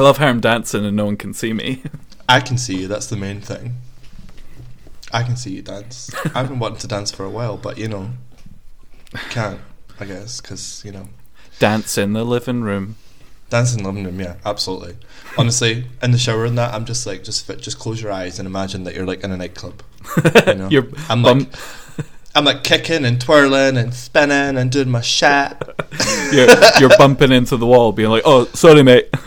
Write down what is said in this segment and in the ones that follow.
I love how I'm dancing and no one can see me. I can see you. That's the main thing. I can see you dance. I've been wanting to dance for a while, but you know, can't. I guess because you know, Dance in the living room. dance in the living room. Yeah, absolutely. Honestly, in the shower and that, I'm just like, just fit, just close your eyes and imagine that you're like in a nightclub. You know? You're I'm bum- like, I'm like kicking and twirling and spinning and doing my shit. you're, you're bumping into the wall, being like, "Oh, sorry, mate."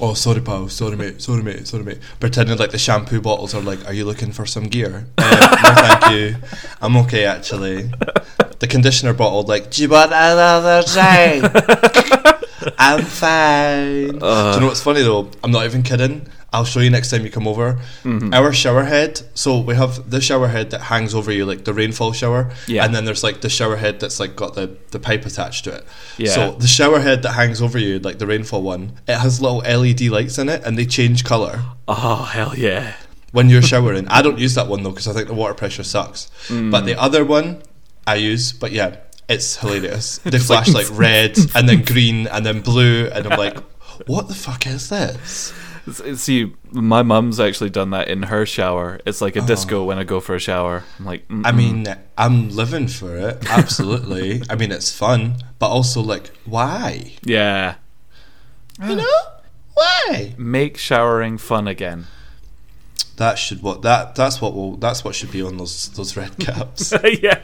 Oh, sorry, pal. Sorry, mate. Sorry, mate. Sorry, mate. Pretending like the shampoo bottles are like, are you looking for some gear? Uh, no, thank you. I'm okay, actually. The conditioner bottle, like, do you want another drink? I'm fine. do you know what's funny though? I'm not even kidding. I'll show you next time you come over. Mm-hmm. Our shower head. So we have the shower head that hangs over you, like the rainfall shower. Yeah. And then there's like the shower head that's like got the, the pipe attached to it. Yeah. So the shower head that hangs over you, like the rainfall one, it has little LED lights in it, and they change color Oh hell yeah! when you're showering. I don't use that one though because I think the water pressure sucks. But the other one I use. But yeah, it's hilarious. They flash like red and then green and then blue, and I'm like, what the fuck is this? See, my mum's actually done that in her shower. It's like a oh. disco when I go for a shower. I'm like, Oh. I "Mm-mm." mean, I'm living for it. Absolutely. I mean, it's fun, but also like, why? yeah, You ah. know, why? make showering fun again. That should what that that's what will that's what should be on those those red caps. yeah,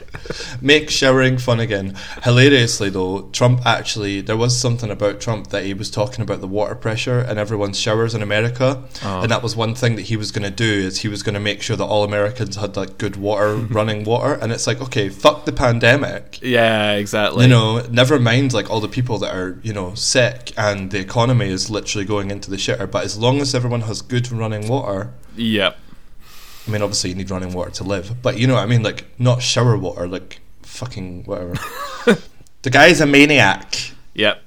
Make showering fun again. Hilariously though, Trump actually there was something about Trump that he was talking about the water pressure in everyone's showers in America, Oh. and that was one thing that he was going to do is he was going to make sure that all Americans had like good water, running water, and it's like okay, fuck the pandemic. yeah, exactly. You know, never mind like all the people that are you know sick and the economy is literally going into the shitter. But as long as everyone has good running water, Yep. I mean, obviously you need running water to live, but you know what I mean, like not shower water, like fucking whatever. the guy is a maniac. Yep.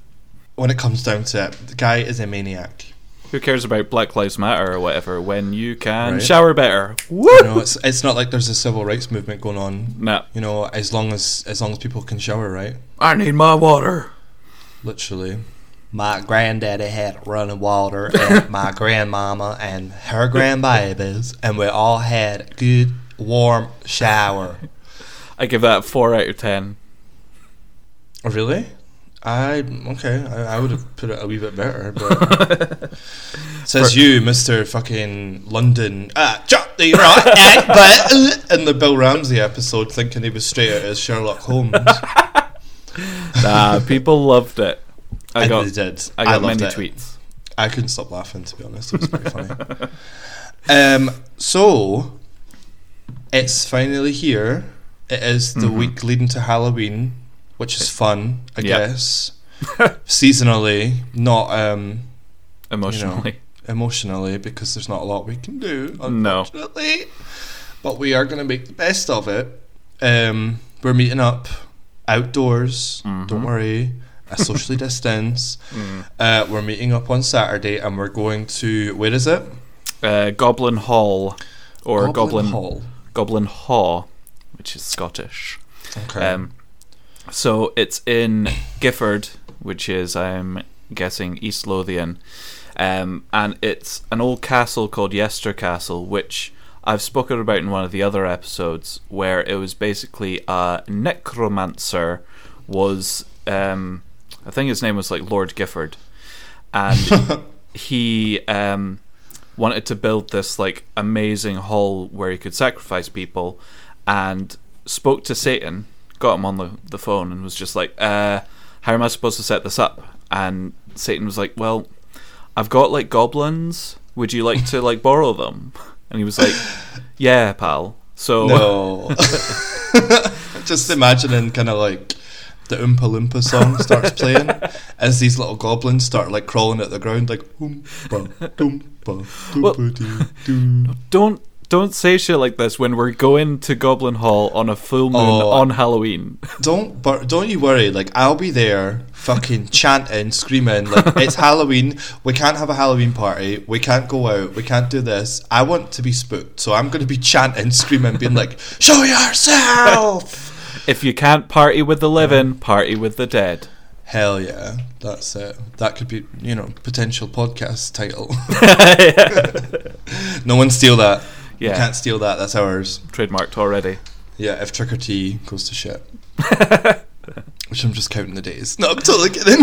When it comes down to it, the guy is a maniac. Who cares about Black Lives Matter or whatever when you can Right. shower better? Woo! You know, it's it's not like there's a civil rights movement going on. Nah. You know, as long as as long as people can shower, right? I need my water. Literally. My granddaddy had running water, and my grandmama and her grandbabies, and we all had good warm shower. I give that four out of ten. Really? I okay. I, I would have put it a wee bit better, but says you, Mister Fucking London. Ah, chop the right, but in the Bill Ramsey episode, thinking he was straight out as Sherlock Holmes. Nah, people loved it. I I got, they did. I got loved many it. tweets. I couldn't stop laughing. To be honest, it was pretty funny. Um, so it's finally here. It is the week leading to Halloween, which is fun, I Yeah. guess. Seasonally, not um, Emotionally. emotionally, because there's not a lot we can do, No. unfortunately. But we are going to make the best of it. Um, we're meeting up outdoors. Mm-hmm. Don't worry. A socially distance. Mm. Uh, we're meeting up on Saturday, and we're going to where is it? Uh, Goblin Hall or Goblin Hall. Goblin Haw, which is Scottish. Okay. Um, so it's in Gifford, which is I'm guessing East Lothian, um, and it's an old castle called Yester Castle, which I've spoken about in one of the other episodes, where it was basically a necromancer was um, I think his name was like Lord Gifford, and he um, wanted to build this like amazing hall where he could sacrifice people, and spoke to Satan, got him on the, the phone, and was just like, uh, "How am I supposed to set this up?" And Satan was like, "Well, I've got like goblins. Would you like to like borrow them?" And he was like, "Yeah, pal." So no. Just imagining kind of like the Oompa Loompa song starts playing as these little goblins start like crawling at the ground like Oompa Doompa Doompa Doo. don't don't say shit like this when we're going to Goblin Hall on a full moon Oh. on Halloween. Don't bur- don't you worry. Like I'll be there, fucking chanting, screaming. Like it's Halloween. We can't have a Halloween party. We can't go out. We can't do this. I want to be spooked, so I'm going to be chanting, screaming, being like, "Show yourself!" If you can't party with the living, party with the dead. Hell yeah, that's it. That could be, you know, potential podcast title. no one steal that. You can't steal that. That's ours. Trademarked already. Yeah, if Trick or Tea goes to shit. Which I'm just counting the days. No, I'm totally kidding.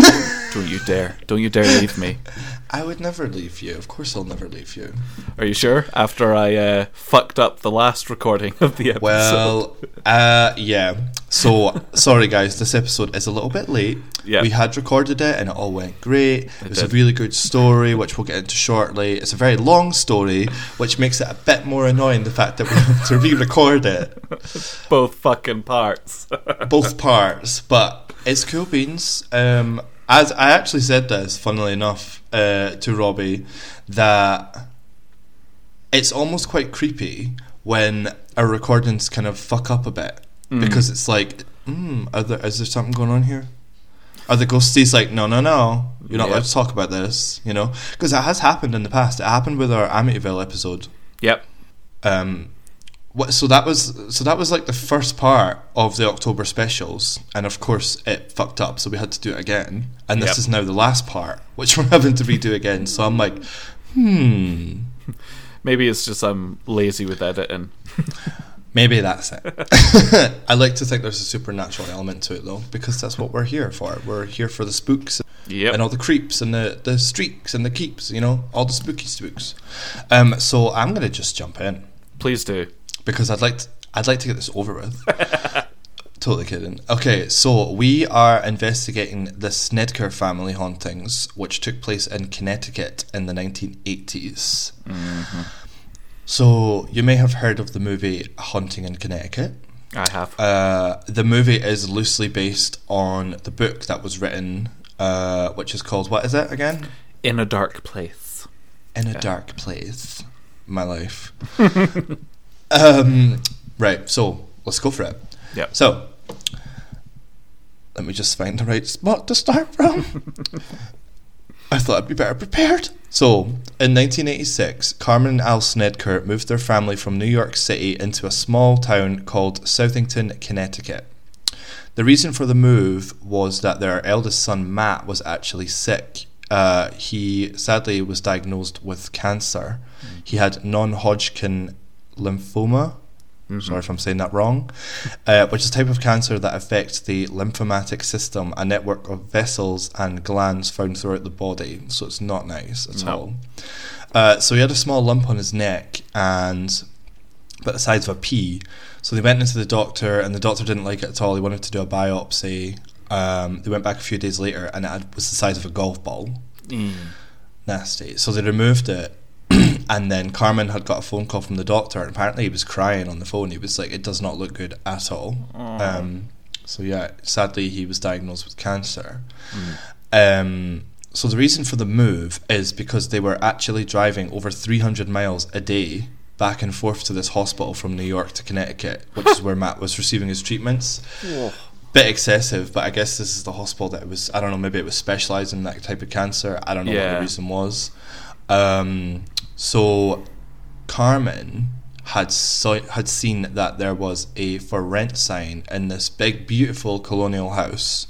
Don't you dare. Don't you dare leave me. I would never leave you. Of course, I'll never leave you. Are you sure? After I uh, fucked up the last recording of the episode. Well, uh, yeah. So, sorry guys, this episode is a little bit late. Yeah. We had recorded it and it all went great. It, It was a really good story, which we'll get into shortly. It's a very long story, which makes it a bit more annoying the fact that we have to re record it, both fucking parts. both parts. But it's cool beans. Um, as I actually said this, funnily enough, uh, to Robbie, that it's almost quite creepy when our recordings kind of fuck up a bit Mm. because it's like, mm, are there, is there something going on here? Are the ghosties like, no, no, no, you're not Yeah. allowed to talk about this, you know? Because it has happened in the past. It happened with our Amityville episode. yep. Um, what, so that was so that was like the first part of the October specials, and of course it fucked up, so we had to do it again. And this Yep. is now the last part, which we're having to redo again. So I'm like, hmm, Maybe it's just I'm lazy with editing. maybe that's it. I like to think there's a supernatural element to it though, because that's what we're here for. We're here for the spooks Yep. and all the creeps and the, the streaks and the keeps, you know, all the spooky spooks. Um, so I'm gonna just jump in. Please do. Because I'd like to, I'd like to get this over with. totally kidding. Okay, so we are investigating the Snedeker family hauntings, which took place in Connecticut in the 1980s. So you may have heard of the movie Haunting in Connecticut. I have. Uh, the movie is loosely based on the book that was written, uh, which is called what is it again? In a dark place. in a dark place. My life. um, right, so let's go for it. Yeah. So, let me just find the right spot to start from. I thought I'd be better prepared. So, in 1986, Carmen and Al Snedeker moved their family from New York City into a small town called Southington, Connecticut. The reason for the move was that their eldest son Matt was actually sick. Uh, he sadly was diagnosed with cancer. He had non-Hodgkin lymphoma. Sorry if I'm saying that wrong. Uh, which is a type of cancer that affects the lymphomatic system, a network of vessels and glands found throughout the body. So it's not nice at No. all. Uh, so he had a small lump on his neck and but the size of a pea. So they went into the doctor, and the doctor didn't like it at all. He wanted to do a biopsy. Um, they went back a few days later, and it had, was the size of a golf ball. Mm. Nasty. So they removed it, and then Carmen had got a phone call from the doctor, and apparently he was crying on the phone. He was like, "It does not look good at all." Um, so yeah, sadly he was diagnosed with cancer. Um, so the reason for the move is because they were actually driving over 300 miles a day back and forth to this hospital from New York to Connecticut, which is where Matt was receiving his treatments. Bit excessive, but I guess this is the hospital that was. I don't know. Maybe it was specialised in that type of cancer. I don't know what the reason was. Um, so Carmen had so, had seen that there was a for rent sign in this big, beautiful colonial house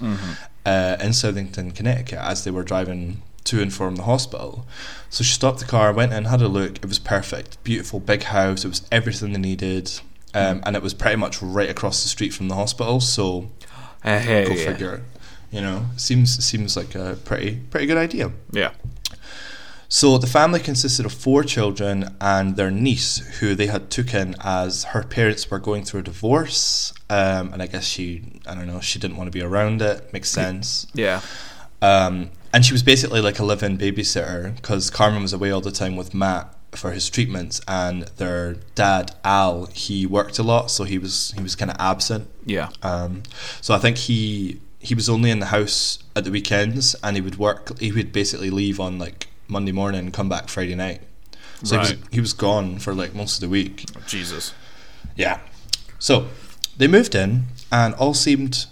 uh, in Southington, Connecticut, as they were driving to and from the hospital. So she stopped the car, went in, had a look. It was perfect, beautiful, big house. It was everything they needed, um, and it was pretty much right across the street from the hospital. So Uh, hey, go yeah. figure. You know, seems seems like a pretty pretty good idea. Yeah. So the family consisted of four children and their niece, who they had took in as her parents were going through a divorce, um, and I guess she, I don't know, she didn't want to be around it. Makes sense. Yeah. Um, and she was basically like a live-in babysitter because Carmen was away all the time with Matt for his treatments, and their dad Al he worked a lot, so he was he was kind of absent. Yeah. Um, so I think he he was only in the house at the weekends, and he would work. He would basically leave on like Monday morning come back Friday night. So he was he was gone for like most of the week. Jesus. Yeah. So they moved in, and all seemed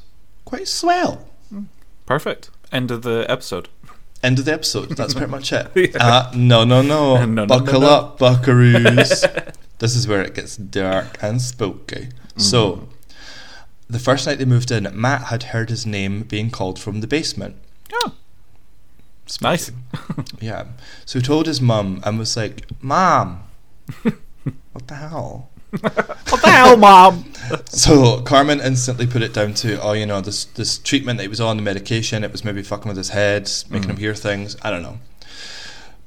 quite swell. Perfect. End of the episode. End of the episode. That's pretty much it. Yeah. Uh, no, no, no. No, no, Buckle no, no. up, buckaroos. this is where it gets dark and spooky. Mm-hmm. So, the first night they moved in, Matt had heard his name being called from the basement. Oh, it's nice. Yeah. So he told his mum and was like, Mom, what the hell? what the hell, mom? So Carmen instantly put it down to, oh, you know, this this treatment that he was on, the medication, it was maybe fucking with his head, making him hear things. I don't know.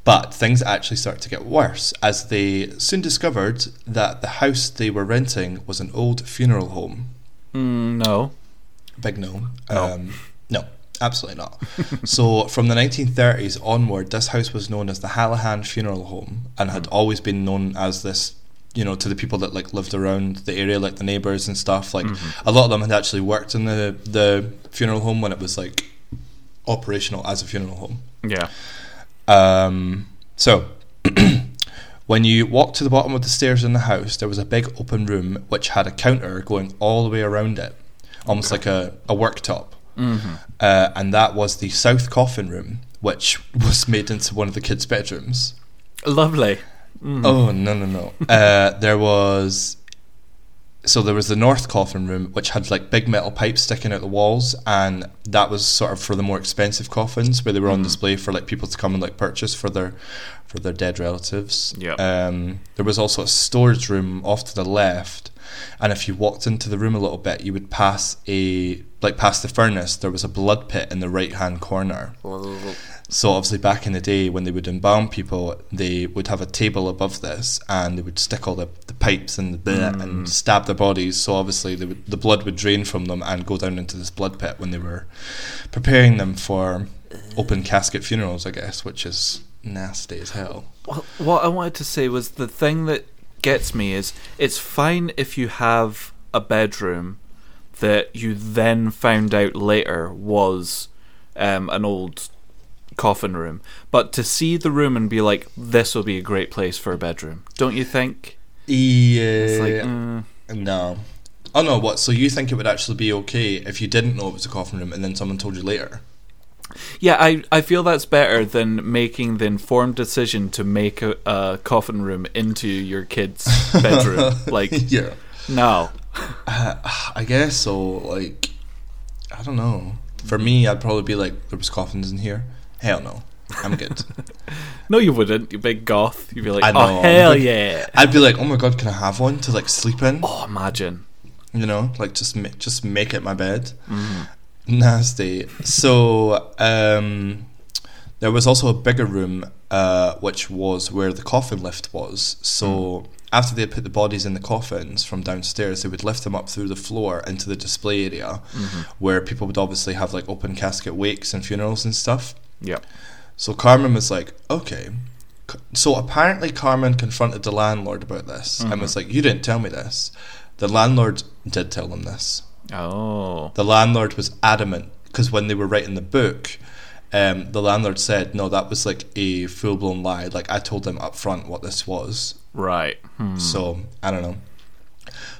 But things actually started to get worse as they soon discovered that the house they were renting was an old funeral home. Mm, no. Big no. No. Um, no, absolutely not. so from the 1930s onward, this house was known as the Hallahan Funeral Home and had always been known as this. You know, to the people that like lived around the area, like the neighbors and stuff. Like a lot of them had actually worked in the the funeral home when it was like operational as a funeral home. Yeah. Um, so, when you walked to the bottom of the stairs in the house, there was a big open room which had a counter going all the way around it, almost like a, a worktop. Uh, and that was the south coffin room, which was made into one of the kids' bedrooms. Lovely. Oh, no, no, no. uh, there was. So there was the north coffin room, which had like big metal pipes sticking out the walls, and that was sort of for the more expensive coffins, where they were on display for like people to come and like purchase for their for their dead relatives. Yep. Um, there was also a storage room off to the left, and if you walked into the room a little bit, you would pass a like past the furnace. There was a blood pit in the right hand corner. So obviously, back in the day when they would embalm people, they would have a table above this, and they would stick all the, the pipes and the bit and mm. stab their bodies. So obviously, they would, the blood would drain from them and go down into this blood pit when they were preparing them for open casket funerals, I guess, which is nasty as hell. What I wanted to say was the thing that gets me is it's fine if you have a bedroom that you then found out later was um, an old coffin room, but to see the room and be like, this will be a great place for a bedroom, don't you think? Yeah. It's like, mm, no. Oh no, what? So you think it would actually be okay if you didn't know it was a coffin room and then someone told you later? Yeah, I, I feel that's better than making the informed decision to make a, a coffin room into your kid's bedroom. like, yeah. no. Uh, I guess so. Like, I don't know. For me, I'd probably be like, there was coffins in here. Hell no, I'm good. No, you wouldn't, you big goth. You'd be like, oh, hell yeah. I'd be like, oh my god, can I have one to like sleep in? Oh, imagine. You know, like just ma- just make it my bed. Mm-hmm. Nasty. So um, there was also a bigger room, uh, which was where the coffin lift was. So. Mm. After they had put the bodies in the coffins from downstairs, they would lift them up through the floor into the display area, Mm-hmm. where people would obviously have like open casket wakes and funerals and stuff. Yeah. So Carmen was like, okay. So apparently Carmen confronted the landlord about this and was like, you didn't tell me this. The landlord did tell them this. Oh. The landlord was adamant because when they were writing the book, um, the landlord said, no, that was like a full blown lie. Like I told them up front what this was. Right. Hmm. So I don't know.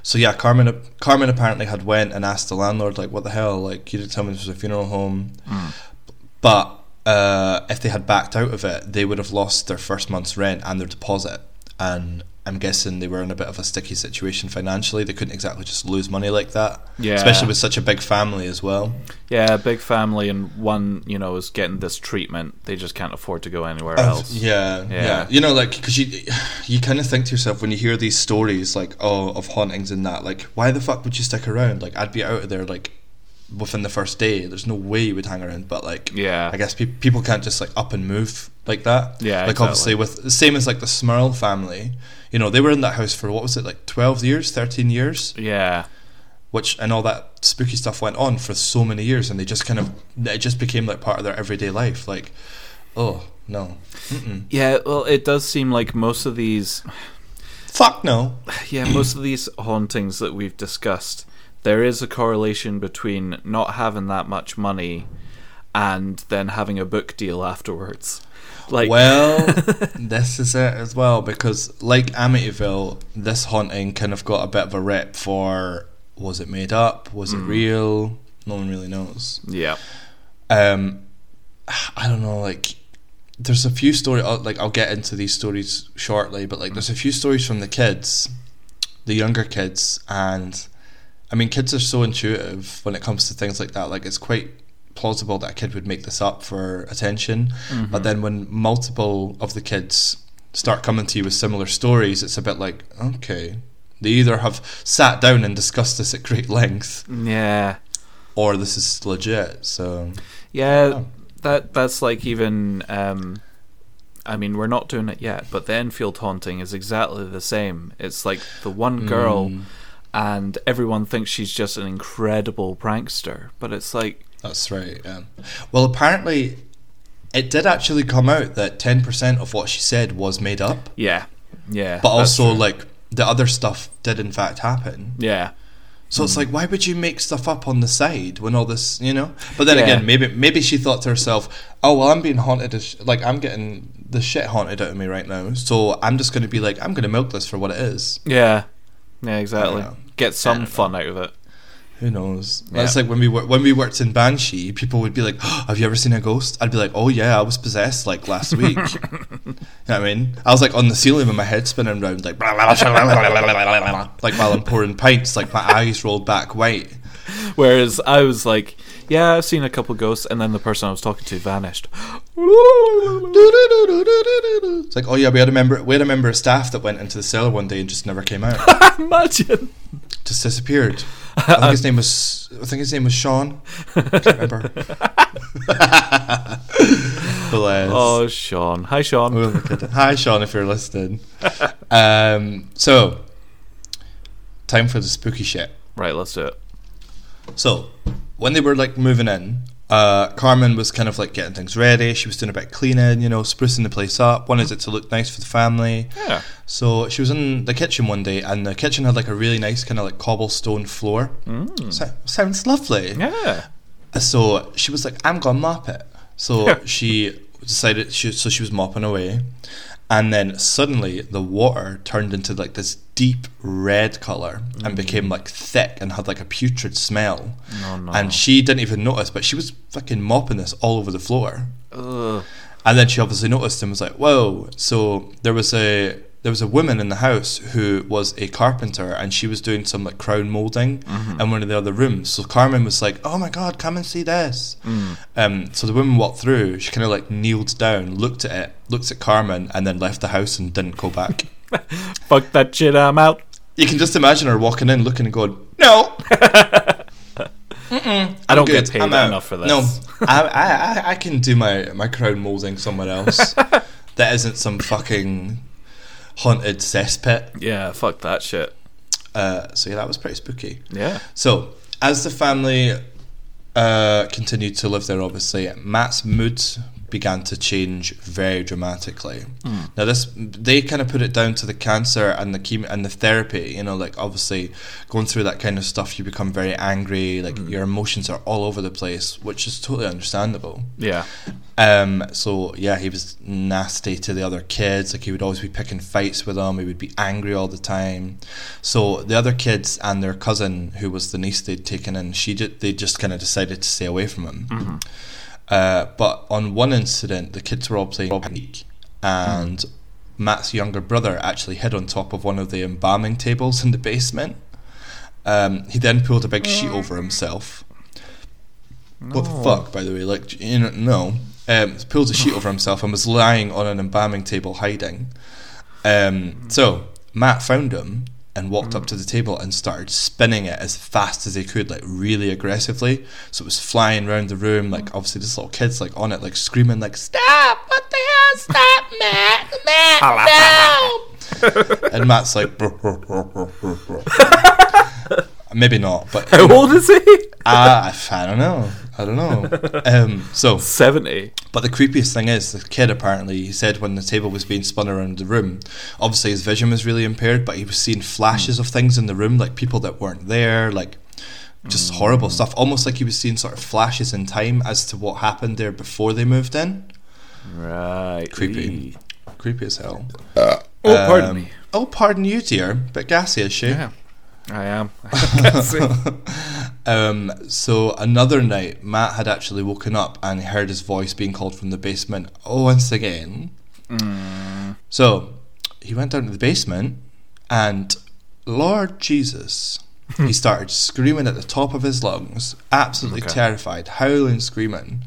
So yeah, Carmen Carmen apparently had went and asked the landlord like, "What the hell? Like you didn't tell me this was a funeral home." But uh, if they had backed out of it, they would have lost their first month's rent and their deposit. And I'm guessing they were in a bit of a sticky situation financially. They couldn't exactly just lose money like that, Yeah. especially with such a big family as well. Yeah, big family, and one, you know, is getting this treatment. They just can't afford to go anywhere Of- else. Yeah, Yeah. yeah, You know, like because you you kind of think to yourself when you hear these stories like oh of hauntings and that, like why the fuck would you stick around? Like I'd be out of there like within the first day. There's no way you would hang around. But like Yeah. I guess pe- people can't just like up and move like that. Yeah, like obviously exactly. with same as like the Smurl family. You know, they were in that house for what was it like twelve years, thirteen years, Yeah. which and all that spooky stuff went on for so many years, and they just kind of it just became like part of their everyday life. Like, oh no, Mm-mm. Yeah, well, it does seem like most of these, fuck no. yeah, most of these hauntings that we've discussed, there is a correlation between not having that much money and then having a book deal afterwards. Like, Well, this is it as well because, like Amityville, this haunting kind of got a bit of a rep for was it made up? Was it real? No one really knows. yeah, Um, I don't know. Like, there's a few stories. Like, I'll get into these stories shortly, but like, there's a few stories from the kids, the younger kids, and I mean, kids are so intuitive when it comes to things like that. Like, it's quite plausible that a kid would make this up for attention. Mm-hmm. But then when multiple of the kids start coming to you with similar stories, it's a bit like, okay. They either have sat down and discussed this at great length, Yeah. or this is legit. So, Yeah, Oh. that that's like even. Um, I mean, we're not doing it yet, but the Enfield haunting is exactly the same. It's like the one girl, Mm. and everyone thinks she's just an incredible prankster, but it's like, That's right. Yeah. Well, apparently, it did actually come out that ten percent of what she said was made up, yeah, yeah. but also like the other stuff did in fact happen. yeah, So it's hmm. like, why would you make stuff up on the side when all this, you know? But then Yeah. again, maybe maybe she thought to herself, oh well, I'm being haunted, as, like I'm getting the shit haunted out of me right now, so I'm just going to be like, I'm going to milk this for what it is. yeah, yeah. Exactly. Get some fun out of it. Who knows? Yeah. That's like when we wor- when we worked in Banshee, people would be like, oh, "Have you ever seen a ghost?" I'd be like, "Oh yeah, I was possessed like last week." you know what I mean? I was like on the ceiling with my head spinning around, like like while I'm pouring pints, like my eyes rolled back white. Whereas I was like, yeah, I've seen a couple ghosts, and then the person I was talking to vanished. It's like, oh yeah, we had a member, we had a member of staff that went into the cellar one day and just never came out, Imagine. just disappeared. I think his name was, I think his name was Sean. Can't remember. Bless. Oh, Sean. Hi, Sean. We'll look at it. Hi, Sean, if you're listening. Um, so, time for the spooky shit. Right, let's do it. So, when they were like moving in, uh, Carmen was kind of like getting things ready. She was doing a bit of cleaning, you know, sprucing the place up. Wanted it to look nice for the family. Yeah. So she was in the kitchen one day, and the kitchen had like a really nice kind of like cobblestone floor. So, sounds lovely. Yeah. So she was like, "I'm gonna mop it." So she decided she so she was mopping away, and then suddenly the water turned into like this deep red color and mm. became like thick and had like a putrid smell. No, no. And she didn't even notice, but she was fucking mopping this all over the floor. Ugh. And then she obviously noticed and was like, "Whoa!" So there was a there was a woman in the house who was a carpenter, and she was doing some like crown molding mm-hmm. in one of the other rooms. So Carmen was like, "Oh my god, come and see this!" Mm. Um, so the woman walked through. She kind of like kneeled down, looked at it, looked at Carmen, and then left the house and didn't go back. Fuck that shit, I'm out. you can just imagine her walking in, looking and going, "No, I don't good. get paid enough for this. No, I, I, I, I can do my, my crown molding somewhere else. that isn't some fucking haunted cesspit. Yeah, fuck that shit. Uh, so yeah, that was pretty spooky. Yeah. So as the family uh, continued to live there, obviously Matt's mood began to change very dramatically. Hmm. Now this they kind of put it down to the cancer and the chemo and the therapy. You know, like obviously going through that kind of stuff, you become very angry. Like hmm. your emotions are all over the place, which is totally understandable. Yeah. Um, so yeah, he was nasty to the other kids. Like he would always be picking fights with them. He would be angry all the time. So the other kids and their cousin, who was the niece they'd taken in, she did, they just kind of decided to stay away from him. Mm-hmm. Uh, but on one incident, the kids were all playing and Matt's younger brother actually hid on top of one of the embalming tables in the basement. Um, he then pulled a big sheet over himself. What the fuck, by the way? Like, you know, no. Um, pulled a sheet over himself and was lying on an embalming table hiding. Um, so Matt found him and walked up to the table and started spinning it as fast as he could, like really aggressively. So it was flying around the room, like obviously this little kid's like on it, like screaming, like "Stop! What the hell? Stop, Matt! Matt, no!" and Matt's like, maybe not, but How old is he? uh, I don't know. I don't know. Um, so 70. but the creepiest thing is the kid apparently he said when the table was being spun around the room, obviously his vision was really impaired, but he was seeing flashes of things in the room, like people that weren't there, like just horrible stuff. Almost like he was seeing sort of flashes in time as to what happened there before they moved in. Right. Creepy. Creepy as hell. Oh, pardon Um, me. Oh, pardon you, dear. But gassy, is she? Yeah. I am. I. Um, so another night, Matt had actually woken up and heard his voice being called from the basement oh, once again. So he went down to the basement, and Lord Jesus, he started screaming at the top of his lungs, absolutely Okay. terrified, howling, screaming.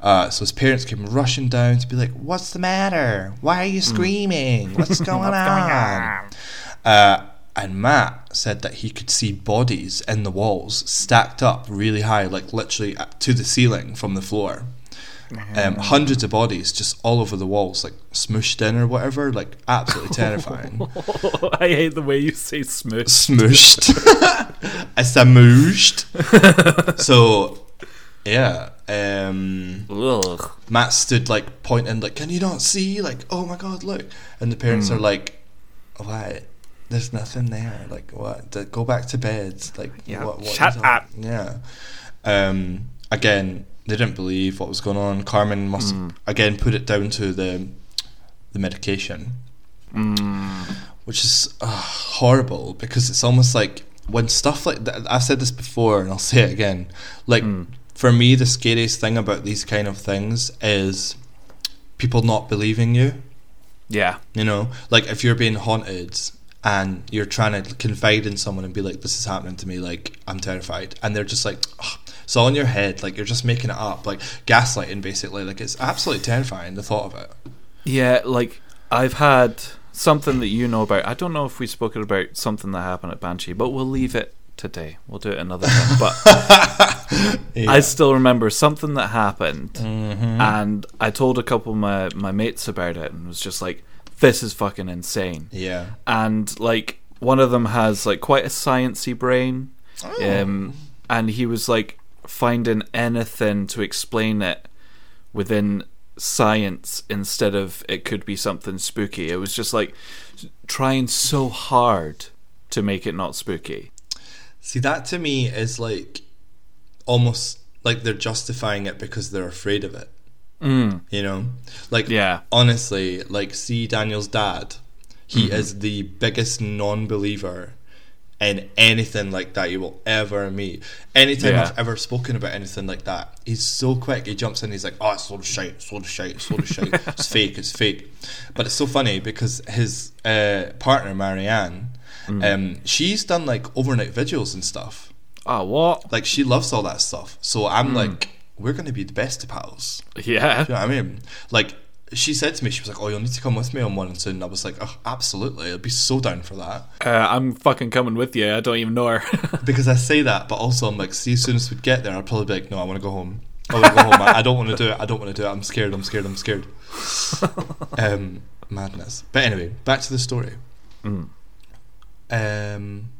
Uh, so his parents came rushing down to be like, "What's the matter? Why are you screaming? What's going on?" Uh, and Matt said that he could see bodies in the walls stacked up really high, like literally up to the ceiling from the floor. Um, hundreds of bodies just all over the walls, like smooshed in or whatever, like absolutely terrifying. I hate the way you say smooth. smooshed. I smooshed. so, yeah. Um, Ugh. Matt stood like pointing, like, "Can you not see? Like, oh my god, look!" And the parents Hmm. are like, "What? There's nothing there. Like, what? Go back to bed. Like, Yeah, what? what shut up. up?" Yeah. Um. Again, they didn't believe what was going on. Carmen must Hmm. again put it down to the the medication Mm. which is uh, horrible because it's almost like when stuff like that. I've said this before and I'll say it again. Like Mm. for me, the scariest thing about these kind of things is people not believing you. Yeah. You know, like if you're being haunted and you're trying to confide in someone and be like, "This is happening to me," like I'm terrified, and they're just like. "Ugh." It's all in your head, like you're just making it up, like gaslighting, basically. Like it's absolutely terrifying the thought of it. Yeah, like I've had something that you know about. I don't know if we've spoken about something that happened at Banshee, but we'll leave it today. We'll do it another time. But I still remember something that happened, Mhm. and I told a couple of my my mates about it, and was just like, "This is fucking insane." yeah. And like one of them has like quite a sciency brain, Oh. um, and he was like finding anything to explain it within science instead of it could be something spooky. It was just like trying so hard to make it not spooky. See, that to me is like almost like they're justifying it because they're afraid of it. Mm. You know, like Yeah. honestly, like see Daniel's dad. He is the biggest non-believer in anything like that you will ever meet. Anytime Yeah. I've ever spoken about anything like that, he's so quick. He jumps in. He's like, "Oh, it's sort of shite, it's sort of shite, it's sort of shite. It's fake, it's fake." But it's so funny because his uh, partner Marianne, um, she's done like overnight vigils and stuff. Oh, what? Like she loves all that stuff. So I'm like, we're gonna be the best of pals. Yeah. Do you know what I mean? Like she said to me, she was like, "Oh, you'll need to come with me on one soon." I was like, "Oh, absolutely! I'd be so down for that." Uh, I'm fucking coming with you. I don't even know her. Because I say that, but also I'm like, see, as soon as we get there, I'd probably be like, "No, I want to go home. I want to go home. I, I don't want to do it. I don't want to do it. I'm scared. I'm scared. I'm scared." um, madness. But anyway, back to the story. Mm. Um,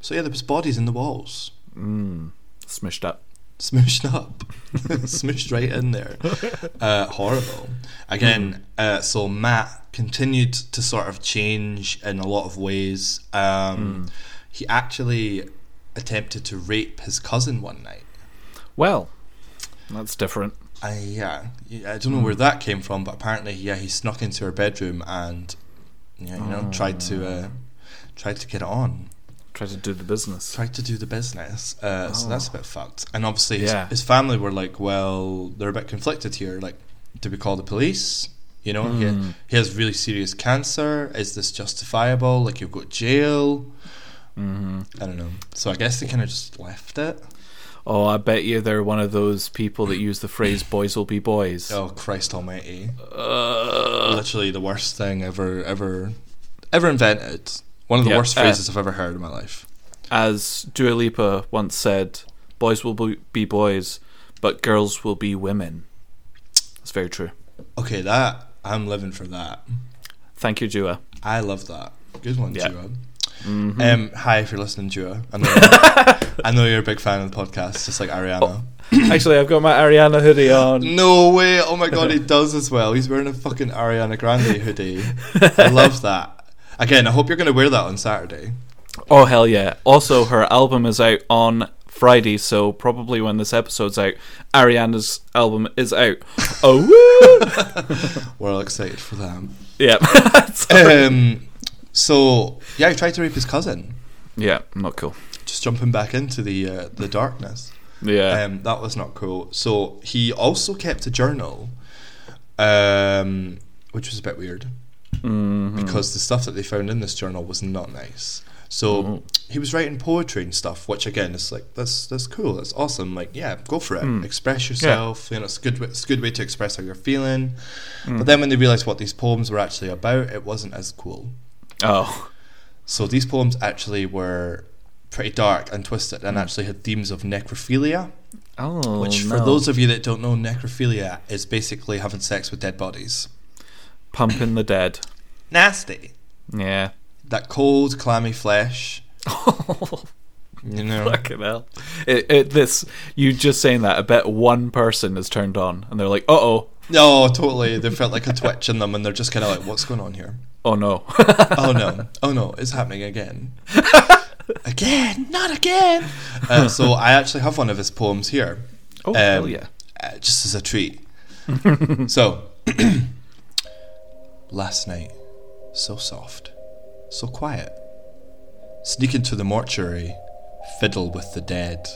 so yeah, there was bodies in the walls, Mm. Smushed up. Smooshed up, smooshed right in there. Uh, horrible. Again, uh, so Matt continued to sort of change in a lot of ways. Um, He actually attempted to rape his cousin one night. Well, that's different. I yeah, I don't know where that came from, but apparently, yeah, he snuck into her bedroom and yeah, you know, tried to uh, tried to get it on, Try to do the business. Try to do the business. Uh, So that's a bit fucked. And obviously, his, Yeah. his family were like, well, they're a bit conflicted here. Like, do we call the police? You know, he, he has really serious cancer. Is this justifiable? Like, you'll go to jail. hmm I don't know. So I guess they kind of just left it. Oh, I bet you they're one of those people that use the phrase "boys will be boys." Oh Christ Almighty! Uh, Literally the worst thing ever, ever, ever invented. One of the Yeah, worst uh, phrases I've ever heard in my life. as Dua Lipa once said, "Boys will be- boys, but girls will be women." That's very true. Okay, that I'm living for that. Thank you, Dua. I love that. Good one, Yeah. Dua. Mhm. Um, hi, if you're listening, Dua. I know, you're, I know you're a big fan of the podcast, just like Ariana. Actually, I've got my Ariana hoodie on. No way! Oh my god, he does as well. He's wearing a fucking Ariana Grande hoodie. I love that. Again, I hope you're going to wear that on Saturday. Oh hell yeah! Also, her album is out on Friday, so probably when this episode's out, Ariana's album is out. Oh woo! We're all excited for that. yeah, Um, so yeah, he tried to rape his cousin. yeah, not cool. Just jumping back into the uh, the darkness. Yeah, Um, that was not cool. So he also kept a journal, um, which was a bit weird Mhm. because the stuff that they found in this journal was not nice. So Mhm. he was writing poetry and stuff, which again is like that's that's cool, that's awesome. Like yeah, go for it, Mm. express yourself. You know, it's a good way- it's a good way to express how you're feeling. Mm. But then when they realized what these poems were actually about, it wasn't as cool. Oh. So these poems actually were pretty dark and twisted, and Mm. actually had themes of necrophilia. Oh. Which, for those of you that don't know, necrophilia is basically having sex with dead bodies. pumping the dead. Nasty. Yeah. That cold, clammy flesh. You know. Fucking hell. It, it, this you just saying that. I bet one person is turned on, and they're like, "Uh oh, No, totally. They felt like a twitch in them, and they're just kind of like, "What's going on here? oh no." Oh no! Oh no! It's happening again! again! Not again!" Uh, so I actually have one of his poems here. oh um, hell yeah. uh, just as a treat. so, last night, so soft, so quiet. Sneak into the mortuary, fiddle with the dead.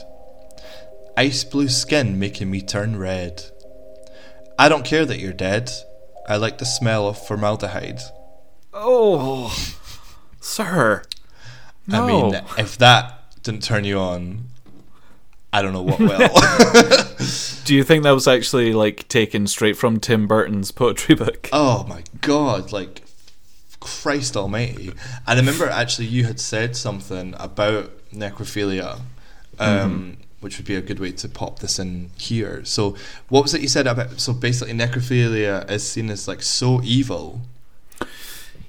Ice blue skin making me turn red. I don't care that you're dead. I like the smell of formaldehyde. Oh, oh. sir. No. I mean, if that didn't turn you on, I don't know what will. do you think that was actually like taken straight from Tim Burton's poetry book? Oh my god, like Christ almighty. I remember actually you had said something about necrophilia. Um, Which would be a good way to pop this in here. So, what was it you said about? So, basically, necrophilia is seen as like so evil.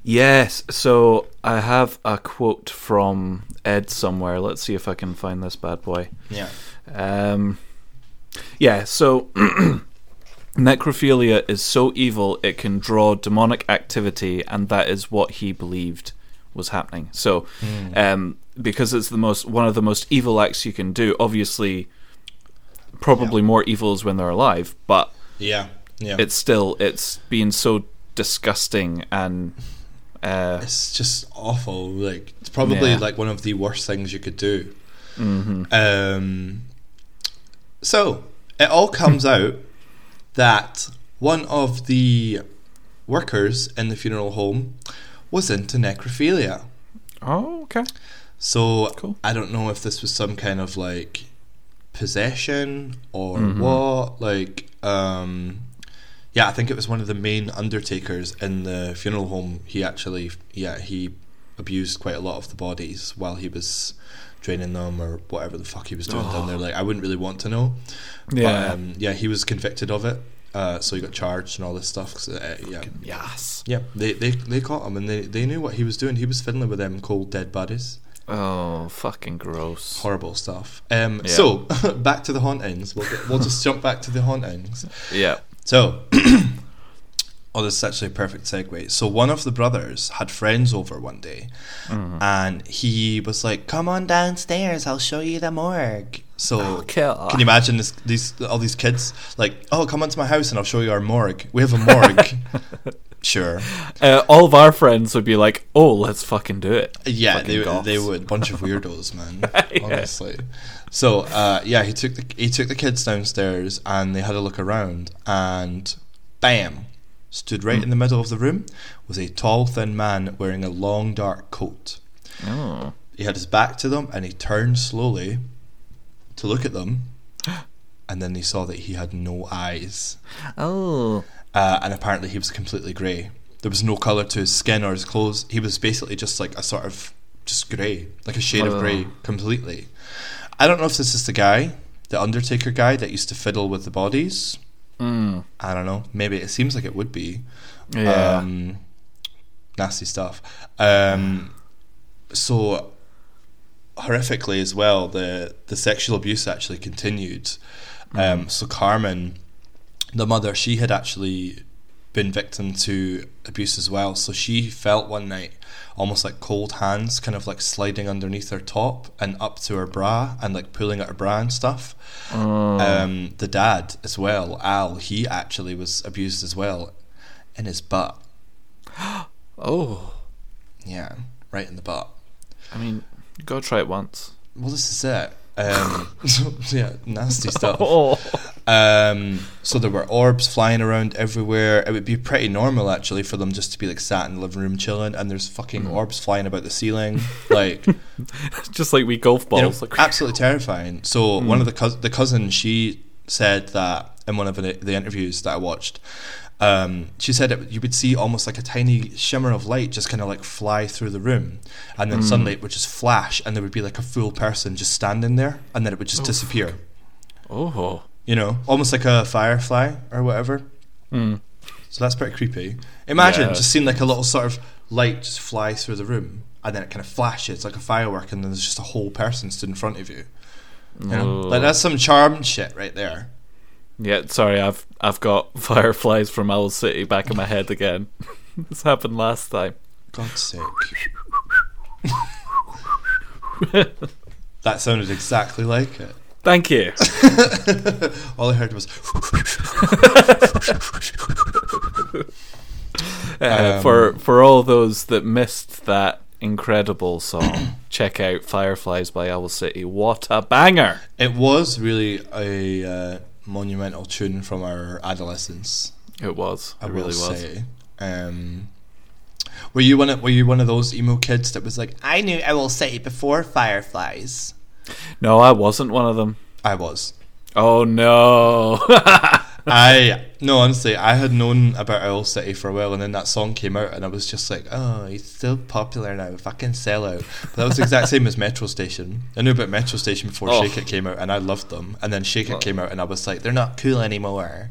Yes. So I have a quote from Ed somewhere. Let's see if I can find this bad boy. Yeah. Um, yeah, so necrophilia is so evil it can draw demonic activity, and that is what he believed was happening. So, um, because it's the most one of the most evil acts you can do, obviously, probably more evil is when they're alive, but Yeah. Yeah. it's still it's being so disgusting and uh, it's just awful. Like it's probably Yeah. like one of the worst things you could do. mhm. Um, so it all comes out that one of the workers in the funeral home was into necrophilia. oh okay So Cool. I don't know if this was some kind of like possession or Mhm. what. Like, um, yeah, I think it was one of the main undertakers in the funeral home. He actually, yeah, he abused quite a lot of the bodies while he was draining them or whatever the fuck he was doing down there. Like, I wouldn't really want to know. yeah But, um, yeah, he was convicted of it. Uh, so he got charged and all this stuff. 'cause, uh, yeah, yes yeah, they, they they caught him and they, they knew what he was doing. He was fiddling with them cold dead bodies oh fucking gross horrible stuff. Um, Yeah. So back to the hauntings. We'll we'll just jump back to the hauntings. yeah So, oh, this is actually a perfect segue. So one of the brothers had friends over one day, Mhm. and he was like, "Come on downstairs. I'll show you the morgue." So. kill Can you imagine this, these all these kids like, oh, come onto my house and I'll show you our morgue. We have a morgue. sure. Uh, all of our friends would be like, "Oh, let's fucking do it." Yeah, Fucking they, goths. they would. Bunch of weirdos, man. Yeah. Honestly. So uh, yeah, he took the he took the kids downstairs and they had a look around and bam, stood right in the middle of the room was a tall, thin man wearing a long, dark coat. Oh, He had his back to them and he turned slowly to look at them, and then they saw that he had no eyes. oh, uh, and apparently he was completely grey. There was no colour to his skin or his clothes. He was basically just like a sort of just grey, like a shade of grey, Oh. completely. I don't know if this is the guy, the Undertaker guy that used to fiddle with the bodies. Mm, I don't know. Maybe it seems like it would be. yeah. Um, nasty stuff. Um, so horrifically as well, the the sexual abuse actually continued. Um, so Carmen, the mother, she had actually been victim to abuse as well. So she felt one night almost like cold hands kind of like sliding underneath her top and up to her bra and like pulling at her bra and stuff. Oh. Um, the dad as well, Al, he actually was abused as well in his butt. oh, Yeah, right in the butt. I mean, go try it once. Well, this is it. Um, yeah, nasty stuff. Oh, Um, so there were orbs flying around everywhere. It would be pretty normal actually for them just to be like sat in the living room chilling, and there's fucking Mm. orbs flying about the ceiling, like Just like we golf you know, balls. like, absolutely terrifying. So one of the cous- the cousin she said that in one of the, the interviews that I watched, um, she said it, you would see almost like a tiny shimmer of light just kind of like fly through the room, and then suddenly it would just flash, and there would be like a full person just standing there, and then it would just disappear. oh. You know, almost like a firefly or whatever. Mm. So that's pretty creepy. Imagine Yeah. just seeing like a little sort of light just fly through the room, and then it kind of flashes like a firework, and then there's just a whole person stood in front of you. You know? Like that's some charm shit right there. Yeah, sorry, I've I've got fireflies from Owl City back in my head again. this happened last time. God's sake. that sounded exactly like it. Thank you. All I heard was Uh, Um, for for all those that missed that incredible song, check out Fireflies by Owl City. What a banger! it was really a uh, monumental tune from our adolescence. It was. I It will really was. say. Um, were you one of Were you one of those emo kids that was like, I knew Owl City before Fireflies? No, I wasn't one of them. I was. Oh no. I no, honestly, I had known about Owl City for a while, and then that song came out, and I was just like, "Oh, he's still popular now, fucking sell out." But that was the exact same as Metro Station. I knew about Metro Station before Oh. Shake It came out, and I loved them. And then Shake It Oh. came out, and I was like, "They're not cool anymore."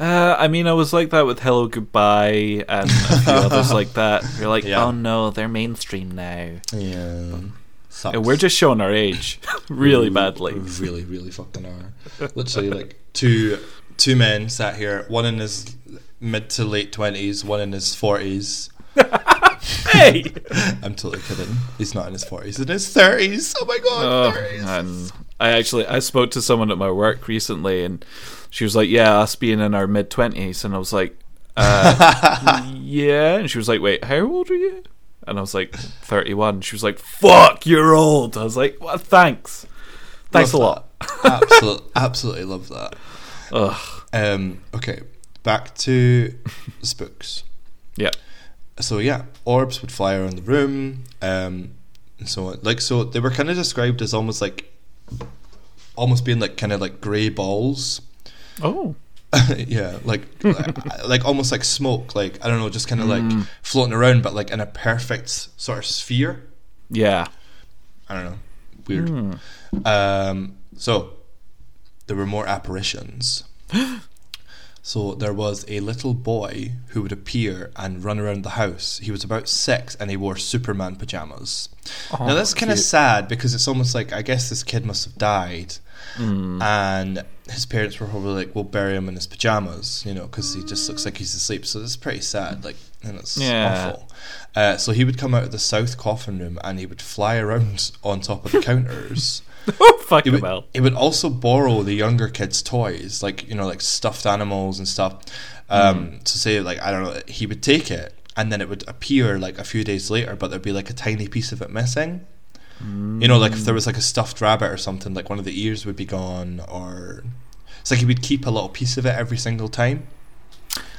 Uh, I mean, I was like that with Hello Goodbye and a few others like that. You're like, Yeah. oh no, they're mainstream now. Yeah, sucks. And we're just showing our age really badly. Really, really fucking are. Literally, like two two men sat here, one in his mid to late twenties, one in his forties. hey! I'm totally kidding. He's not in his forties, in his thirties. Oh my god, Oh, 30s. and I actually I spoke to someone at my work recently, and she was like, "Yeah, us being in our mid twenties," and I was like, uh, "Yeah," and she was like, "Wait, how old are you?" And I was like, 31. She was like, "Fuck, you're old." I was like, "Well, thanks, thanks Love a lot." Absolutely, absolutely love that. Ugh. Um, okay, back to spooks. Yeah. So yeah, orbs would fly around the room, um, and so on. Like so, they were kind of described as almost like, almost being like kind of like grey balls. Oh. yeah, like like almost like smoke. Like I don't know, just kind of Mm. like floating around, but like in a perfect sort of sphere. Yeah. I don't know, weird. Hmm. Um, so there were more apparitions. so there was a little boy who would appear and run around the house. He was about six and he wore Superman pajamas. Oh, now that's kind of sad because it's almost like I guess this kid must have died, Mm. and his parents were probably like, "We'll bury him in his pajamas," you know, because he just looks like he's asleep. So it's pretty sad, like, and it's Yeah. awful. Uh, so he would come out of the south coffin room and he would fly around on top of the counters. Oh, fuck He him would, out. he would also borrow the younger kids' toys, like you know, like stuffed animals and stuff. Um, To say like I don't know, he would take it and then it would appear like a few days later, but there'd be like a tiny piece of it missing. You know, like if there was like a stuffed rabbit or something, like one of the ears would be gone, or it's like he would keep a little piece of it every single time.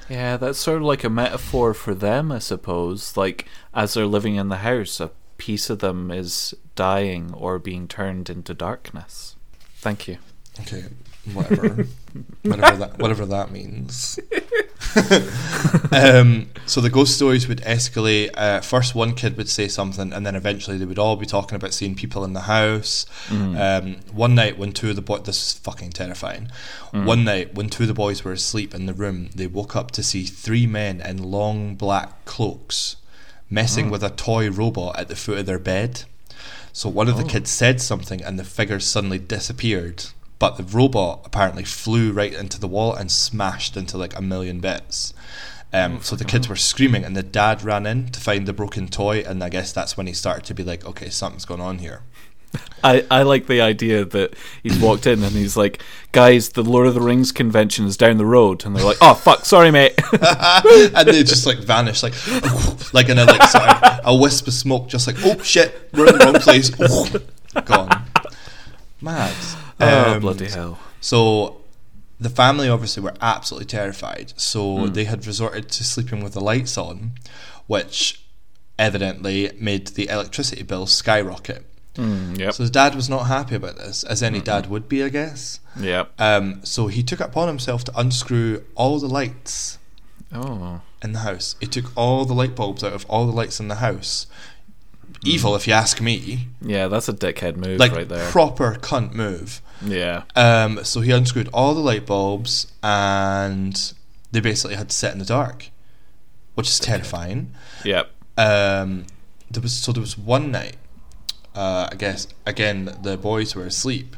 Yeah, that's sort of like a metaphor for them, I suppose. Like, as they're living in the house, a piece of them is dying or being turned into darkness. Thank you. Okay, whatever, whatever that whatever that means. um, so the ghost stories would escalate. Uh, first, one kid would say something, and then eventually they would all be talking about seeing people in the house. Um, one night, when two of the boys, this is fucking terrifying. One night, when two of the boys were asleep in the room, they woke up to see three men in long black cloaks messing with a toy robot at the foot of their bed. So one of the kids said something, and the figure suddenly disappeared. But the robot apparently flew right into the wall and smashed into like a million bits. Um, so the kids were screaming, and the dad ran in to find the broken toy, and I guess that's when he started to be like, "Okay, something's going on here." I, I like the idea that he's walked in and he's like, guys, the Lord of the Rings convention is down the road. And they're like, oh, fuck, sorry, mate. and they just like vanish, like like in a like sort of a wisp of smoke, just like oh shit, we're in the wrong place, gone. Mad. oh, Um, bloody hell. So the family obviously were absolutely terrified, so Hmm. they had resorted to sleeping with the lights on, which evidently made the electricity bill skyrocket. Mm, yep. So his dad was not happy about this, as any dad would be, I guess. yep. Um, so he took it upon himself to unscrew all the lights Oh. in the house. He took all the light bulbs out of all the lights in the house. Evil, if you ask me. Yeah, that's a dickhead move Like right there. proper cunt move. yeah. Um, so he unscrewed all the light bulbs, and they basically had to sit in the dark, which is terrifying. Yep. Um, there was so there was one night. Uh, I guess again the boys were asleep,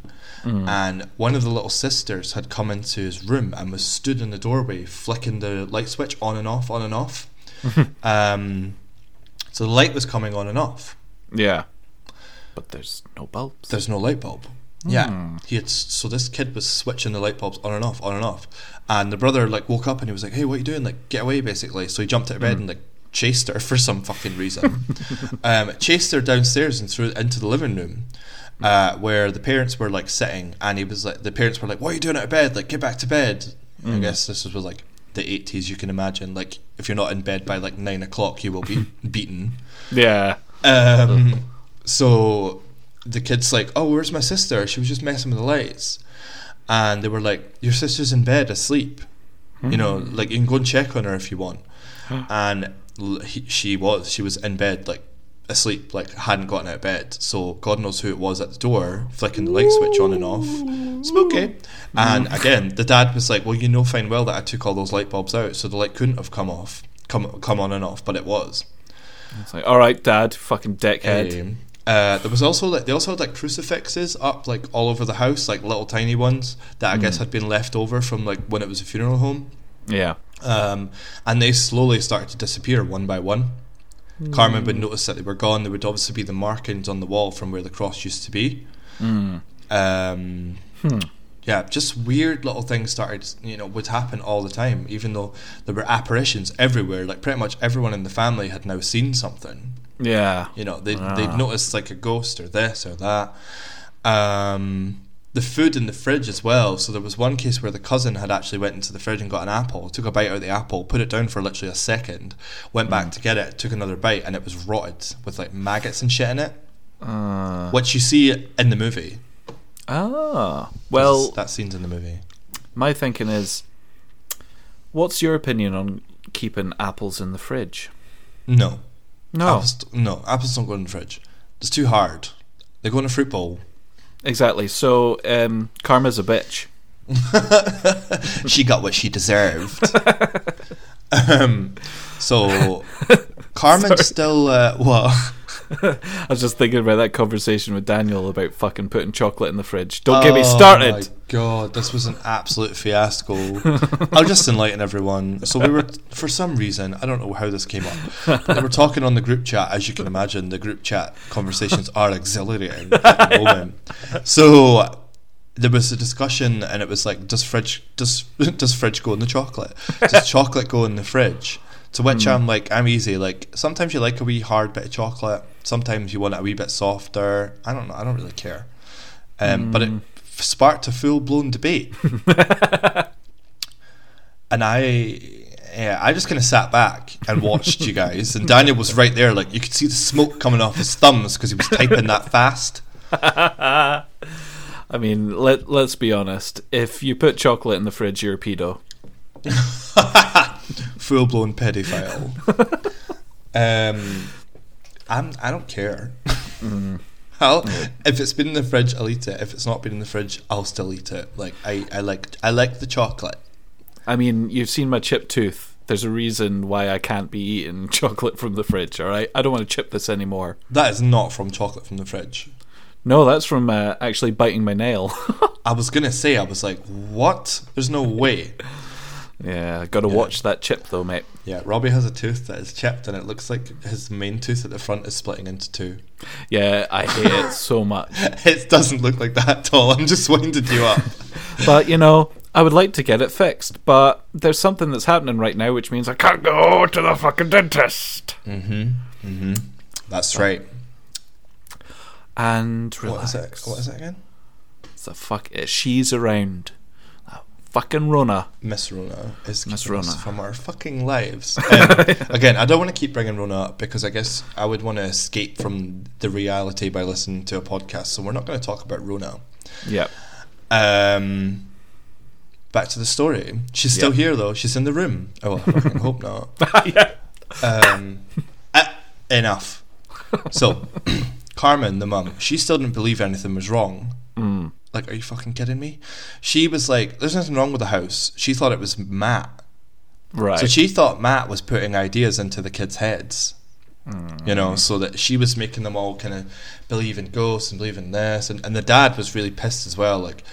and one of the little sisters had come into his room and was stood in the doorway, flicking the light switch on and off, on and off. um, so the light was coming on and off. Yeah. But there's no bulbs. There's no light bulb. Yeah, he had. So this kid was switching the light bulbs on and off, on and off, and the brother like woke up and he was like, "Hey, what are you doing? Like, get away!" Basically, so he jumped out of bed and like chased her for some fucking reason. um, chased her downstairs and threw into the living room. Uh, where the parents were like sitting, and he was like, the parents were like, "What are you doing out of bed? Like, get back to bed." I guess this was like the eighties. You can imagine, like, if you're not in bed by like nine o'clock, you will be beaten. yeah. Um, so the kid's like, "Oh, where's my sister? She was just messing with the lights." And they were like, "Your sister's in bed asleep. You know, like you can go and check on her if you want." and he, she was, she was in bed, like asleep, like hadn't gotten out of bed. So God knows who it was at the door, flicking the light switch on and off. Spooky. And again, the dad was like, "Well, you know fine well that I took all those light bulbs out, so the light couldn't have come off, come come on and off, but it was." It's like, all right, Dad, fucking dickhead. Um, uh, there was also like they also had like crucifixes up like all over the house, like little tiny ones that I guess had been left over from like when it was a funeral home, yeah. Um, and they slowly started to disappear one by one. Carmen would notice that they were gone. There would obviously be the markings on the wall from where the cross used to be. Mm. Um, Hmm. yeah, just weird little things started, you know, would happen all the time, even though there were apparitions everywhere. Like pretty much everyone in the family had now seen something. Yeah. You know, they'd, Ah. they'd noticed like a ghost or this or that. Um, the food in the fridge as well. So there was one case where the cousin had actually went into the fridge and got an apple, took a bite out of the apple, put it down for literally a second, went Hmm. back to get it, took another bite, and it was rotted with like maggots and shit in it, Uh, which you see in the movie. ah. Well, that scene's in the movie. my thinking is, what's your opinion on keeping apples in the fridge? No, No. apples, no, apples don't go in the fridge. It's too hard. They go in a fruit bowl. Exactly. So, um, karma's a bitch. she got what she deserved. um, so Carmen's still uh, what? I was just thinking about that conversation with Daniel about fucking putting chocolate in the fridge. Don't get me Oh started. my god, this was an absolute fiasco. I'll just enlighten everyone. So we were, for some reason, I don't know how this came up, but they were talking on the group chat. As you can imagine, the group chat conversations are exhilarating at the moment. So there was a discussion, and it was like, does fridge does does fridge go in the chocolate? Does chocolate go in the fridge? To which Hmm. I'm like, I'm easy. Like sometimes you like a wee hard bit of chocolate. Sometimes you want it a wee bit softer. I don't know. I don't really care. Um, But it Hmm. sparked a full blown debate, and I, yeah, I just kind of sat back and watched you guys. And Daniel was right there, like you could see the smoke coming off his thumbs because he was typing that fast. I mean, let let's be honest. If you put chocolate in the fridge, you're a pedo. Full blown pedophile. um, I'm. I don't care. I'll, if it's been in the fridge, I'll eat it. If it's not been in the fridge, I'll still eat it. Like I, I like, I like the chocolate. I mean, you've seen my chip tooth. There's a reason why I can't be eating chocolate from the fridge. All right, I don't want to chip this anymore. That is not from chocolate from the fridge. No, that's from uh, actually biting my nail. I was gonna say, I was like, what? There's no way. Yeah, got to watch that chip though, mate. Yeah, Robbie has a tooth that is chipped, and it looks like his main tooth at the front is splitting into two. Yeah, I hate it so much. It doesn't look like that at all. I'm just winding you up. But you know, I would like to get it fixed, but there's something that's happening right now, which means I can't go to the fucking dentist. Mm-hmm. Mm-hmm. That's right. And What relax. is it? What is it again? It's a fuck. It, she's around. Fucking Rona. Miss Rona is Miss Rona. from our fucking lives. Um, again, I don't want to keep bringing Rona up because I guess I would want to escape from the reality by listening to a podcast. So we're not going to talk about Rona. Yep. Um, back to the story. She's still Yep. here though. She's in the room. Oh, I fucking hope not. yeah. Um, uh, enough. So, Carmen, the mum, she still didn't believe anything was wrong. Mm. Like, are you fucking kidding me? She was like, "There's nothing wrong with the house." She thought it was Matt. Right. So she thought Matt was putting ideas into the kids' heads. You know, so that she was making them all kind of believe in ghosts and believe in this, and, and the dad was really pissed as well. Like,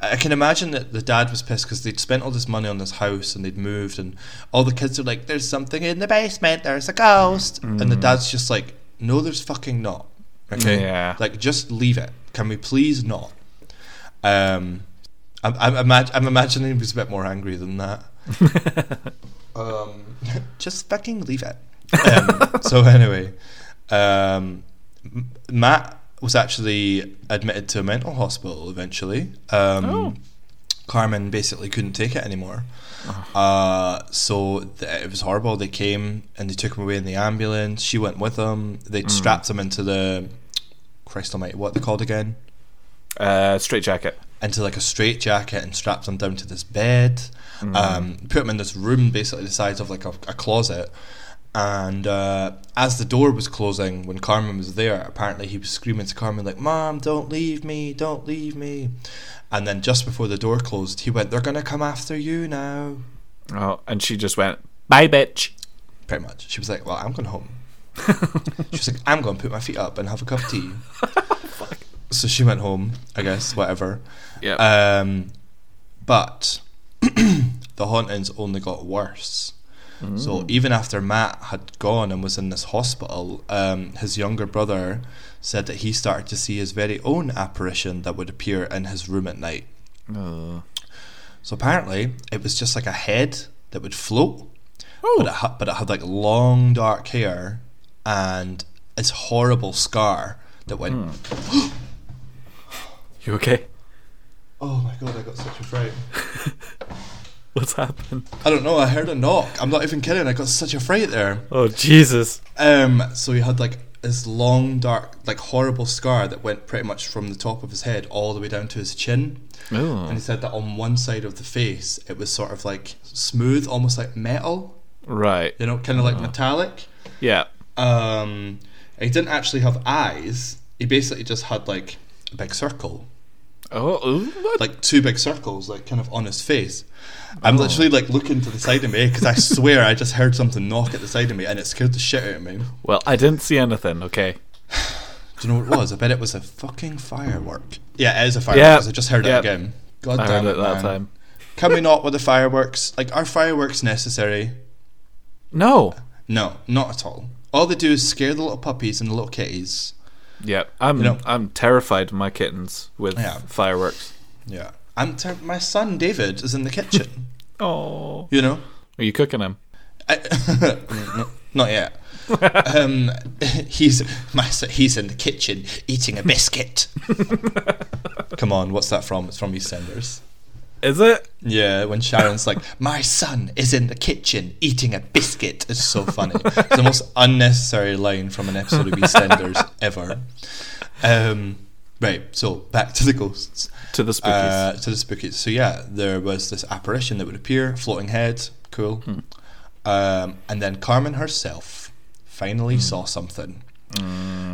I can imagine that the dad was pissed because they'd spent all this money on this house and they'd moved, and all the kids are like, "There's something in the basement. There's a ghost," and the dad's just like, "No, there's fucking not." Okay, Yeah. like just leave it. Can we please not? Um, I'm I'm, imag- I'm imagining he was a bit more angry than that. um, just fucking leave it. Um, so anyway, um, Matt was actually admitted to a mental hospital eventually. Um, Oh. Carmen basically couldn't take it anymore. Uh, so th- it was horrible. They came and they took him away in the ambulance. She went with them. They strapped him into the Christ Almighty, what they called again? Uh, straight jacket. into like a straight jacket and strapped him down to this bed. Um, put him in this room, basically the size of like a, a closet. And uh, as the door was closing, when Carmen was there, apparently he was screaming to Carmen like, "Mom, don't leave me! Don't leave me!" And then just before the door closed, he went, "They're gonna come after you now." Oh, and she just went, "Bye, bitch." Pretty much. She was like, "Well, I'm going home." she was like, "I'm going to put my feet up and have a cup of tea." so she went home, I guess, whatever. Yeah. Um, but the hauntings only got worse. So even after Matt had gone and was in this hospital, um, his younger brother said that he started to see his very own apparition that would appear in his room at night. Oh. So apparently, it was just like a head that would float, Oh. but it had, but it had like long dark hair and this horrible scar that went. You okay? Oh my god! I got such a fright. What's happened? I don't know. I heard a knock. I'm not even kidding. I got such a fright there. Oh Jesus! Um, so he had like this long, dark, like horrible scar that went pretty much from the top of his head all the way down to his chin. And Oh. he said that on one side of the face, it was sort of like smooth, almost like metal. Right. You know, kind of like metallic. Yeah. Um, he didn't actually have eyes. He basically just had like a big circle, Oh. what? like two big circles, like kind of on his face. I'm literally like looking to the side of me because I swear I just heard something knock at the side of me and it scared the shit out of me. Well, I didn't see anything. Okay. Do you know what it was? I bet it was a fucking firework. Yeah, it is a firework. 'cause I just heard Yeah. it again. God I damn heard it, it that man. time. Can we not with the fireworks? Like, are fireworks necessary? No. No, not at all. All they do is scare the little puppies and the little kitties. Yeah. I'm. You know- I'm terrified of my kittens with Yeah. fireworks. Yeah. And ter- my son David is in the kitchen. Oh. you know, Are you cooking him? I, not yet. um, he's my he's in the kitchen eating a biscuit. Come on, what's that from? It's from EastEnders. Is it? Yeah, when Sharon's like, "My son is in the kitchen eating a biscuit." It's so funny. It's the most unnecessary line from an episode of EastEnders ever. Um, right, so back to the ghosts. To the spookies. Uh, to the spookies. So yeah, there was this apparition that would appear, floating head, cool. Um, and then Carmen herself finally saw something.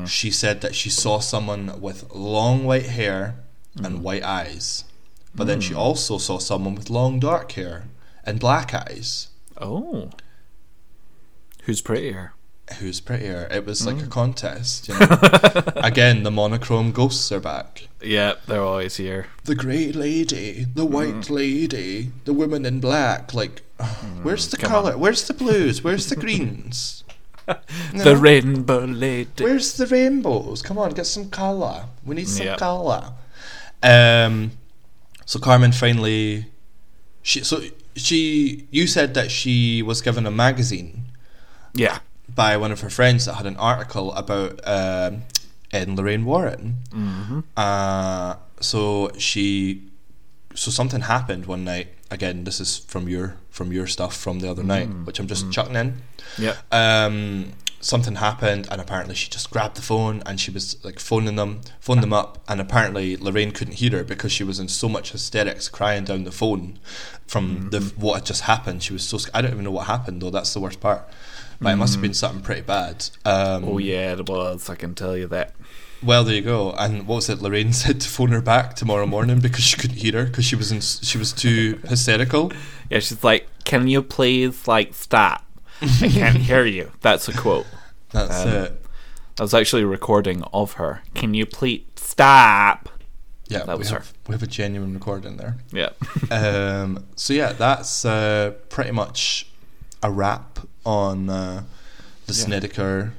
She said that she saw someone with long white hair and white eyes, but then she hmm. also saw someone with long dark hair and black eyes. oh. Who's prettier? Who's prettier? It was like a hmm. contest. You know? Again, the monochrome ghosts are back. Yeah, they're always here. the grey lady, the hmm. white lady, the woman in black. Like, where's the come colour? Where's the blues? Where's the greens? You The rainbow lady. Where's the rainbows? Come on, get some colour. We need some Yep. colour. Um, so Carmen finally, she so she you said that she was given a magazine Yeah. by one of her friends that had an article about um, Ed and Lorraine Warren. Mm-hmm. Uh, so she, so something happened one night. again, this is from your from your stuff from the other night, which I'm just chucking in. Yeah. Um, something happened, and apparently she just grabbed the phone and she was like phoning them, phoned them up, and apparently Lorraine couldn't hear her because she was in so much hysterics, crying down the phone from the what had just happened. She was so sc- I don't even know what happened though. That's the worst part. But it must have been something pretty bad. Um, Oh yeah, it was. I can tell you that. Well, there you go. And what was it? Lorraine said to phone her back tomorrow morning because she couldn't hear her because she was in, she was too hysterical. Yeah, she's like, "Can you please like stop? I can't hear you." That's a quote. That's Um, it. That was actually a recording of her. Can you please stop? Yeah, that we was her. have we have a genuine recording there. Yeah. um, so yeah, that's uh, pretty much a wrap on uh, the Yeah. Snedeker.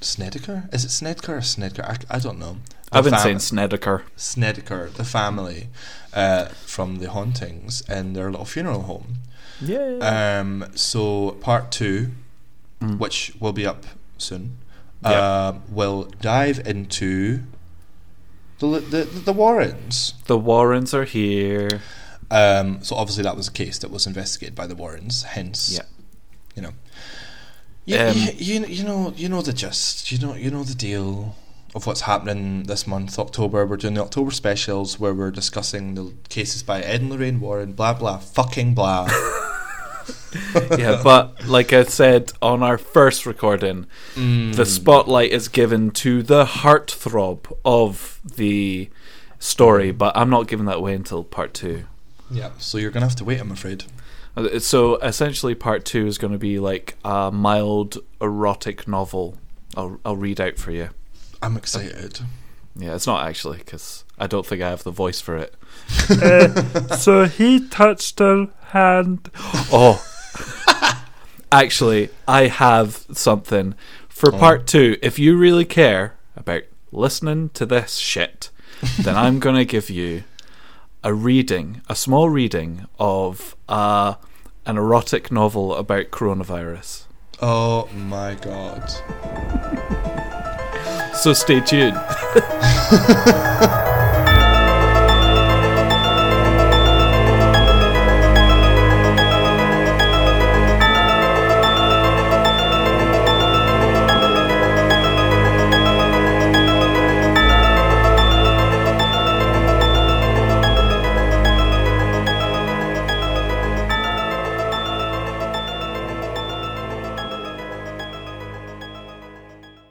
Snedeker? Is it Snedeker or Snedeker? I, I don't know. The I've been fam- saying Snedeker. Snedeker, the family uh, from the hauntings in their little funeral home. Yeah. Um, so part two, Mm. which will be up soon, Yep. uh, will dive into the the, the Warrens. the Warrens are here. Um, so obviously that was a case that was investigated by the Warrens. Hence, Yeah. you know, you, Um, you, you, you know you know the gist. You know you know the deal of what's happening this month, October. We're doing the October specials where we're discussing the cases by Ed and Lorraine Warren. Blah blah fucking blah. yeah, but like I said on our first recording, Mm. the spotlight is given to the heartthrob of the story, but I'm not giving that away until part two. yeah, so you're gonna have to wait. I'm afraid. Uh, So essentially, part two is going to be like a mild erotic novel. I'll I'll read out for you. I'm excited. Yeah, it's not actually because I don't think I have the voice for it. so he touched her hand. Oh, actually, I have something for Oh. part two. If you really care about listening to this shit, then I'm going to give you a reading, a small reading of uh, an erotic novel about coronavirus. Oh my god. So stay tuned. 呵呵呵呵呵。